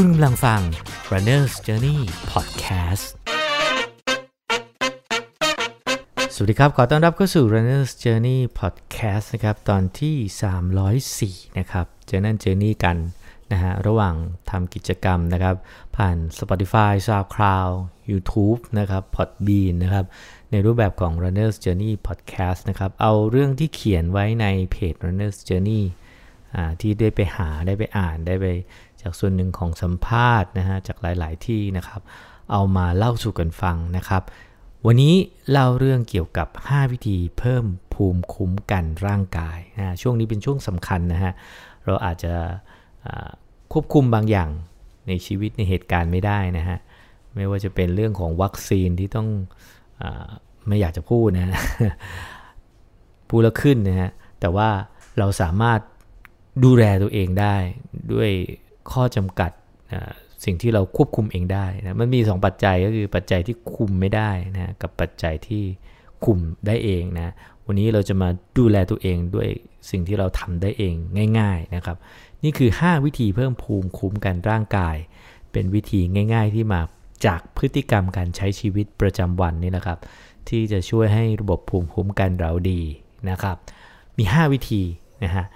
คุณกำลังฟัง Runner's Journey Podcast สวัสดีครับ ขอต้อนรับเข้าสู่ Runner's Journey Podcast นะครับ ตอนที่ 304 นะครับ Journey Journey กันนะฮะ ระหว่างทำกิจกรรมนะครับ ผ่าน Spotify, SoundCloud, YouTube นะครับ Podbean นะครับ ในรูปแบบของ Runner's Journey Podcast นะครับ เอาเรื่องที่เขียนไว้ในเพจ Runner's Journey ที่ได้ไปหาได้ไปอ่านได้ไป จากส่วนหนึ่งของสัมภาษณ์นะฮะจากหลาย ๆ ที่นะครับ เอามาเล่าสู่กันฟังนะครับ วันนี้เล่าเรื่องเกี่ยวกับ 5 วิธีเพิ่มภูมิคุ้มกันร่างกายนะช่วงนี้เป็นช่วงสำคัญนะฮะเราอาจจะควบคุมบางอย่างในชีวิตในเหตุการณ์ไม่ได้นะฮะไม่ว่าจะเป็นเรื่องของวัคซีนที่ต้องอไม่อยากจะพูดนะพูดแล้วขึ้นนะฮะแต่ว่าเราสามารถดูแลตัวเองได้ด้วย ข้อจำกัดสิ่งที่เราควบคุมเองได้นะมันมี 2 ปัจจัยก็คือปัจจัยที่คุมไม่ได้นะกับปัจจัยที่คุมได้เองนะวันนี้เราจะมาดูแลตัวเองด้วยสิ่งที่เราทำได้เองง่าย ๆนะครับ นี่คือ 5 วิธีเพิ่มภูมิคุ้มกันร่างกาย เป็นวิธีง่าย ๆ ที่มาจากพฤติกรรมการใช้ชีวิตประจำวันนี่นะครับ ที่จะช่วยให้ระบบภูมิคุ้มกันเราดีนะครับ มี 5 วิธีนะฮะ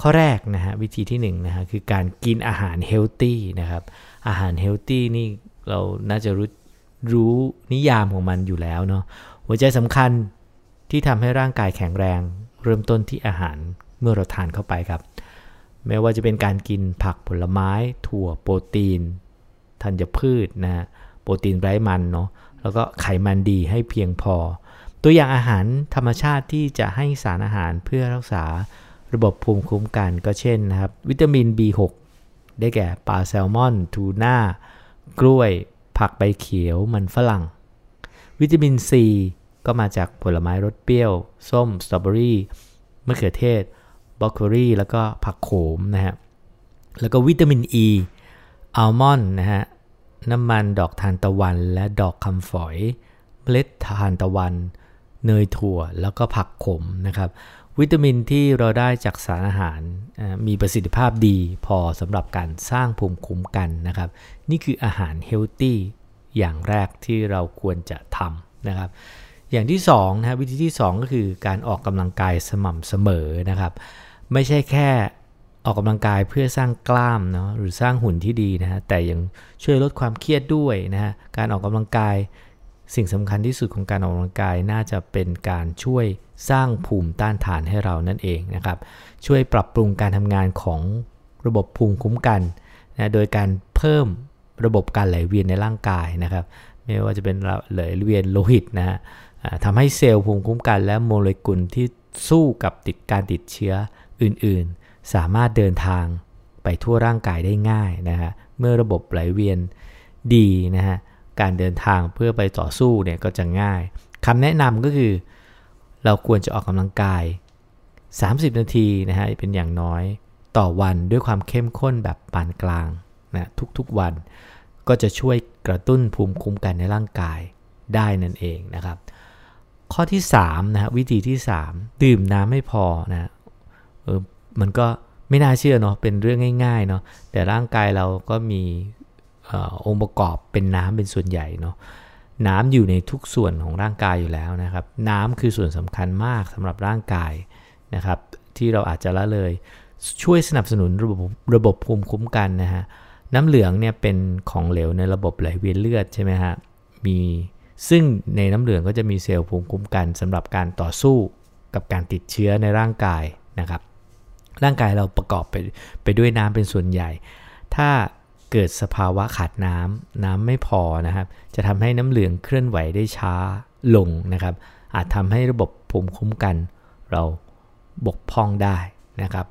ข้อแรกนะฮะวิธีที่1นนะฮะคือการกินอาหารเฮลตี้นะครับอาหารเฮลตี้นี่เราน่าจะรู้รู้นิยามของมันอยู่แล้วเนาะหัวใจสำคัญที่ทำให้ร่างกายแข็งแรง เริ่มต้นที่อาหารเมื่อเราทานเข้าไปครับ ไม่ว่าจะเป็นการกินผักผลไม้ ถั่วโปรตีนธัญพืชนะฮะโปรตีนไร้มันเนาะแล้วก็ไขมันดีให้เพียงพอ ตัวอย่างอาหารธรรมชาติที่จะให้สารอาหารเพื่อรักษา ระบบภูมิคุ้มกันก็เช่นนะครับ วิตามิน B6 ได้แก่ปลาแซลมอน ทูน่า กล้วย ผักใบเขียว มันฝรั่ง วิตามิน C ก็มาจากผลไม้รสเปรี้ยว ส้ม สตรอเบอรี่ มะเขือเทศ บล็อกโคลี่ แล้วก็ผักโขมนะฮะ แล้วก็วิตามิน E อัลมอนด์นะฮะ น้ำมันดอกทานตะวัน และดอกคำฝอย เมล็ดทานตะวัน เนยถั่ว แล้วก็ผักขมนะครับ วิตามินที่เราได้จากสารอาหารมีประสิทธิภาพดีพอสำหรับการสร้างภูมิคุ้มกันนะครับ นี่คืออาหารเฮลตี้อย่างแรกที่เราควรจะทำนะครับ อย่างที่2นะวิธีที่ 2 ก็คือการออกกำลังกายสม่ำเสมอนะครับ ไม่ใช่แค่ออกกำลังกายเพื่อสร้างกล้ามเนาะหรือสร้างหุ่นที่ดีนะฮะแต่ยังช่วยลดความเครียดด้วยนะฮะการออกกำลังกาย สิ่งสำคัญที่สุดของการออกกำลังกายน่าจะเป็นการช่วยสร้างภูมิต้านทานให้เรานั่นเองนะครับ ช่วยปรับปรุงการทำงานของระบบภูมิคุ้มกันนะโดยการเพิ่มระบบการไหลเวียนในร่างกายนะครับ ไม่ว่าจะเป็นไหลเวียนโลหิตนะฮะทำให้เซลล์ภูมิคุ้มกัน และโมเลกุลที่สู้กับติดการติดเชื้ออื่นๆ สามารถเดินทางไปทั่วร่างกายได้ง่ายนะฮะเมื่อระบบไหลเวียนดีนะฮะ การเดินทางเพื่อไปต่อสู้เนี่ยก็จะง่ายคำแนะนำก็คือ เราควรจะออกกำลังกาย 30 นาทีนะฮะเป็นอย่างน้อยต่อวันด้วยความเข้มข้นแบบปานกลางนะทุกๆวันก็จะช่วยกระตุ้นภูมิคุ้มกันในร่างกายได้นั่นเองนะครับ ข้อที่3นะฮะวิธีที่ 3 ดื่มน้ำไม่พอนะเออมันก็ไม่น่าเชื่อเนาะเป็นเรื่องง่ายๆเนาะแต่ร่างกายเราก็มี องค์ประกอบเป็นน้ำเป็นส่วนใหญ่เนาะน้ำอยู่ในทุกส่วนของร่างกายอยู่แล้วนะครับ น้ำคือส่วนสำคัญมากสำหรับร่างกายนะครับ ที่เราอาจจะละเลย ช่วยสนับสนุนระบบระบบภูมิคุ้มกันนะฮะน้ำเหลืองเนี่ยเป็นของเหลวในระบบไหลเวียนเลือดใช่ไหมฮะมีซึ่งในน้ำเหลืองก็จะมีเซลล์ภูมิคุ้มกันสำหรับการต่อสู้กับการติดเชื้อในร่างกายนะครับ ร่างกายเราประกอบไปไปด้วยน้ำเป็นส่วนใหญ่ ถ้า เกิดสภาวะขาดน้ำน้ำไม่พอนะครับ จะทำให้น้ำเหลืองเคลื่อนไหวได้ช้าลงนะครับ อาจทำให้ระบบภูมิคุ้มกัน เราบกพร่องได้นะครับ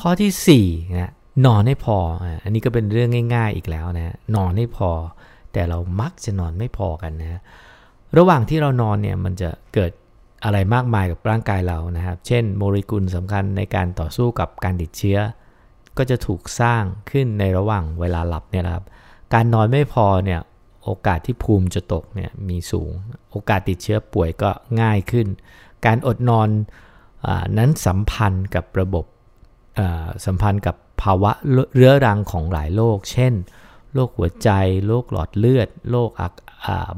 ข้อที่4นะนอนให้พอ อันนี้ก็เป็นเรื่องง่าย ๆอีกแล้วนะนอนให้พอ แต่เรามักจะนอนไม่พอกันนะระหว่างที่เรานอนเนี่ยมันจะเกิดอะไรมากมายกับร่างกายเรานะครับ เช่น โมเลกุลสำคัญในการต่อสู้กับการติดเชื้อ ก็จะถูกสร้างขึ้นในระหว่างเวลาหลับเนี่ยครับ การนอนไม่พอเนี่ยโอกาสที่ภูมิจะตกเนี่ยมีสูง โอกาสติดเชื้อป่วยก็ง่ายขึ้น การอดนอนอนั้นสัมพันธ์กับระบบสัมพันธ์กับภาวะเรื้อรังของหลายโรค เช่น โรคหัวใจ โรคหลอดเลือด โรค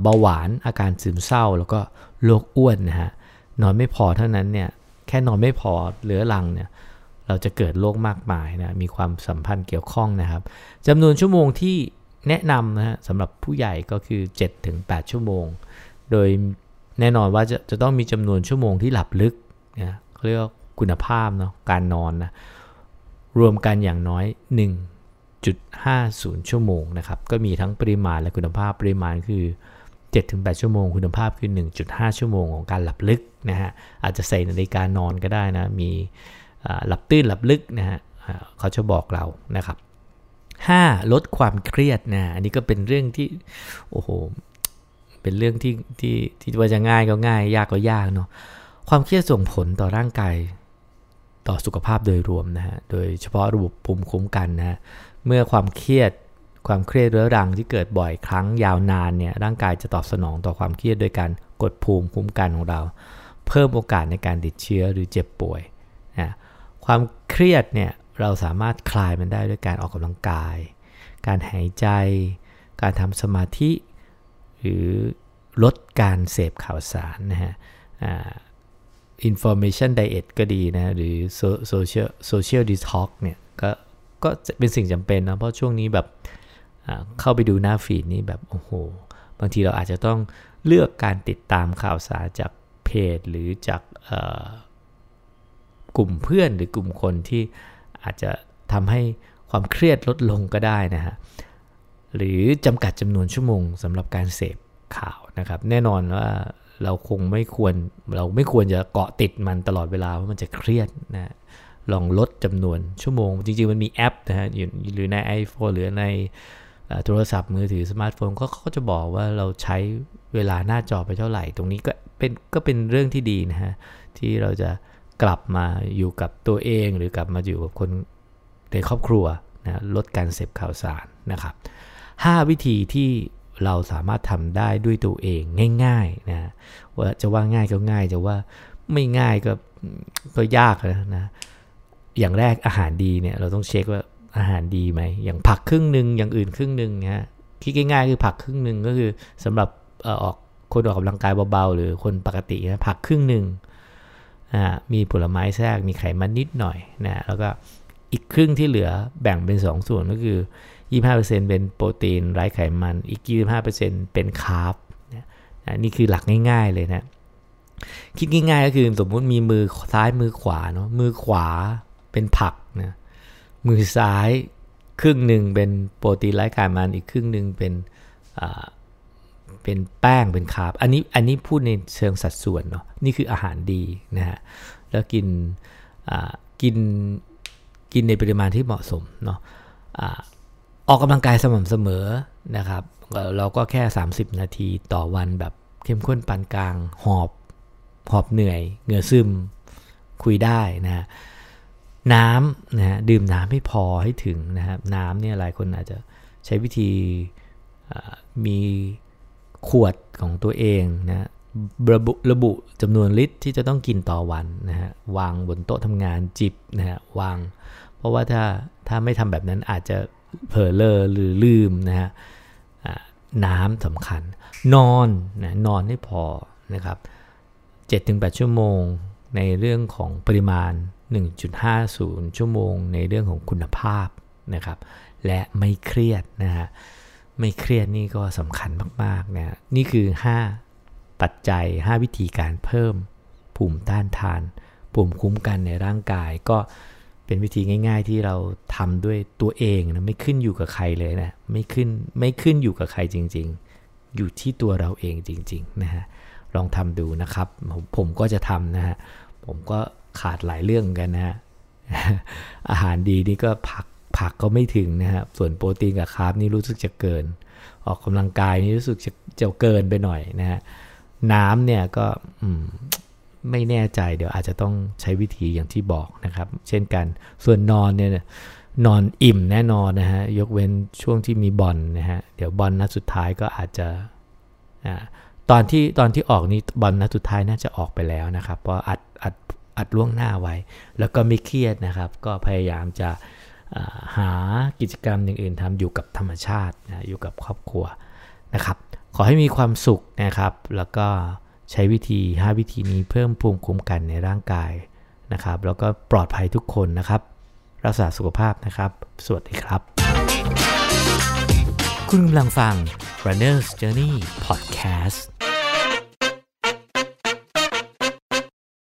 เบาหวาน อาการซึมเศร้า แล้วก็โรคอ้วนนะฮะ นอนไม่พอเท่านั้นเนี่ย แค่นอนไม่พอเหลือหลังเนี่ย เราจะเกิดโรคมากมายนะมีความสัมพันธ์เกี่ยวข้องนะครับจำนวนชั่วโมงที่แนะนำนะฮะสำหรับผู้ใหญ่ก็คือ 7-8 ชั่วโมง โดยแน่นอนว่าจะจะต้องมีจำนวนชั่วโมงที่หลับลึกนะเขาเรียกว่าคุณภาพเนาะการนอนนะรวมกันอย่างน้อย 1.50 ชั่วโมงนะครับก็มีทั้งปริมาณและคุณภาพปริมาณคือ 7-8 ชั่วโมง คุณภาพคือ 1.5 ชั่วโมงของการหลับลึกนะฮะอาจจะใส่นาฬิกานอนก็ได้นะมี หลับตื้นหลับลึกนะฮะเขาจะบอกเรานะครับ 5. ลดความเครียดนะอันนี้ก็เป็นเรื่องที่โอ้โหเป็นเรื่องที่ที่ที่ว่าจะง่ายก็ง่าย ยากก็ยากเนาะความเครียดส่งผลต่อร่างกายต่อสุขภาพโดยรวมนะฮะโดยเฉพาะระบบภูมิคุ้มกันนะฮะเมื่อความเครียดความเครียดเรื้อรังที่เกิดบ่อยครั้งยาวนานเนี่ยร่างกายจะตอบสนองต่อความเครียดโดยการกดภูมิคุ้มกันของเรา เพิ่มโอกาสในการติดเชื้อหรือเจ็บป่วยนะ ความเครียดเนี่ยเราสามารถคลายมันได้ด้วยการออกกำลังกาย การหายใจ การทำสมาธิ หรือลดการเสพข่าวสารนะฮะ information diet ก็ดีนะหรือ social social detox เนี่ยก็ก็เป็นสิ่งจำเป็นนะเพราะช่วงนี้แบบเข้าไปดูหน้าฟีดนี้แบบโอ้โห บางทีเราอาจจะต้องเลือกการติดตามข่าวสารจากเพจ หรือจาก กลุ่มเพื่อนหรือกลุ่มคนที่อาจจะทำให้ความเครียดลดลงก็ได้นะฮะหรือจำกัดจำนวนชั่วโมงสำหรับการเสพข่าวนะครับ แน่นอนว่าเราคงไม่ควรเราไม่ควรจะเกาะติดมันตลอดเวลาเพราะมันจะเครียดนะลองลดจำนวนชั่วโมง จริงๆ มันมีแอปนะฮะหรือใน iPhone หรือในโทรศัพท์มือถือสมาร์ทโฟนก็เขาจะบอกว่าเราใช้เวลาหน้าจอไปเท่าไหร่ ตรงนี้ก็เป็นก็เป็นเรื่องที่ดีนะฮะที่เราจะ กลับมาอยู่กับตัวเองหรือกลับมาอยู่กับคนในครอบครัวนะลดการเสพข่าวสารนะครับ 5 วิธีที่เราสามารถทำได้ด้วยตัวเองง่ายๆนะว่าจะว่าง่ายก็ง่ายจะว่าไม่ง่ายก็ก็ยากนะนะอย่างแรกอาหารดีเนี่ยเราต้องเช็คว่าอาหารดีไหมอย่างผักครึ่งหนึ่งอย่างอื่นครึ่งหนึ่งนะคิดง่ายๆคือผักครึ่งหนึ่งก็คือสำหรับออกคนออกกำลังกายเบาๆ หรือคนปกตินะผักครึ่งหนึ่ง มีผลไม้แทรกมีไขมันนิดหน่อยนะแล้วก็อีกครึ่งที่เหลือแบ่งเป็น 2 ส่วนก็คือ 25%เป็นโปรตีนไร้ไขมัน อีก 25%เป็นคาร์บนะนี่คือหลักง่าย ๆเลยนะ คิดง่ายๆก็คือสมมุติมีมือซ้ายมือขวาเนาะมือขวาเป็นผักนะมือซ้ายครึ่งหนึ่งเป็นโปรตีนไร้ไขมันอีกครึ่งหนึ่งเป็น เป็นแป้งเป็นคาร์บอันนี้อันนี้พูดในเชิงสัดส่วนเนาะนี่คืออาหารดีนะฮะแล้วกินกินกินในปริมาณที่เหมาะสมเนาะออกกำลังกายสม่ำเสมอนะครับ เราก็แค่ 30 นาทีต่อวันแบบเข้มข้นปานกลางหอบหอบเหนื่อยเหงื่อซึมคุยได้นะน้ำนะฮะดื่มน้ำให้พอให้ถึงนะครับน้ำเนี่ยหลายคนอาจจะใช้วิธีมี ขวดของตัวเองนะระบุระบุจำนวนลิตรที่จะต้องกินต่อวันนะฮะวางบนโต๊ะทำงานจิบนะฮะวาง เพราะว่าถ้าถ้าไม่ทำแบบนั้นอาจจะเผลอเลอหรือลืมนะฮะน้ำสำคัญ นอนนะนอนให้พอนะครับ7-8 ชั่วโมงในเรื่องของปริมาณ 1.50 ชั่วโมง ในเรื่องของคุณภาพนะครับ และไม่เครียดนะฮะ ไม่เครียดนี่ก็สำคัญมากๆนะนี่คือ 5 ปัจจัย 5 วิธีการเพิ่มภูมิต้านทาน ภูมิคุ้มกันในร่างกาย ก็เป็นวิธีง่าย ๆ ที่เราทำด้วยตัวเองนะไม่ขึ้นอยู่กับใครเลยนะไม่ขึ้นไม่ขึ้นอยู่กับใครจริง ๆ อยู่ที่ตัวเราเองจริงๆนะฮะลองทำดูนะครับผมผมก็จะทำนะฮะผมก็ขาดหลายเรื่องกันนะฮะอาหารดีนี่ก็ผัก ผักก็ไม่ถึงนะครับ ส่วนโปรตีนกับคาร์บนี่รู้สึกจะเกิน ออกกำลังกายนี่รู้สึกจะจะเกินไปหน่อยนะฮะ น้ำเนี่ยก็ไม่แน่ใจเดี๋ยวอาจจะต้องใช้วิธีอย่างที่บอกนะครับ เช่นกัน ส่วนนอนเนี่ยนอนอิ่มแน่นอนนะฮะ ยกเว้นช่วงที่มีบอลนะฮะ เดี๋ยวบอลนัดสุดท้ายก็อาจจะตอนที่ตอนที่ออกนี้บอลนัดสุดท้ายน่าจะออกไปแล้วนะครับ เพราะอัดอัดอัดล่วงหน้าไว้ แล้วก็ไม่เครียดนะครับ ก็พยายามจะ หากิจกรรมอย่างอื่นทำอยู่กับธรรมชาตินะอยู่กับครอบครัวนะครับ ขอให้มีความสุขนะครับ แล้วก็ใช้วิธี 5 วิธีนี้เพิ่มภูมิคุ้มกันในร่างกายนะครับ แล้วก็ปลอดภัยทุกคนนะครับ รักษาสุขภาพนะครับ สวัสดีครับ คุณกำลังฟัง Runner's Journey Podcast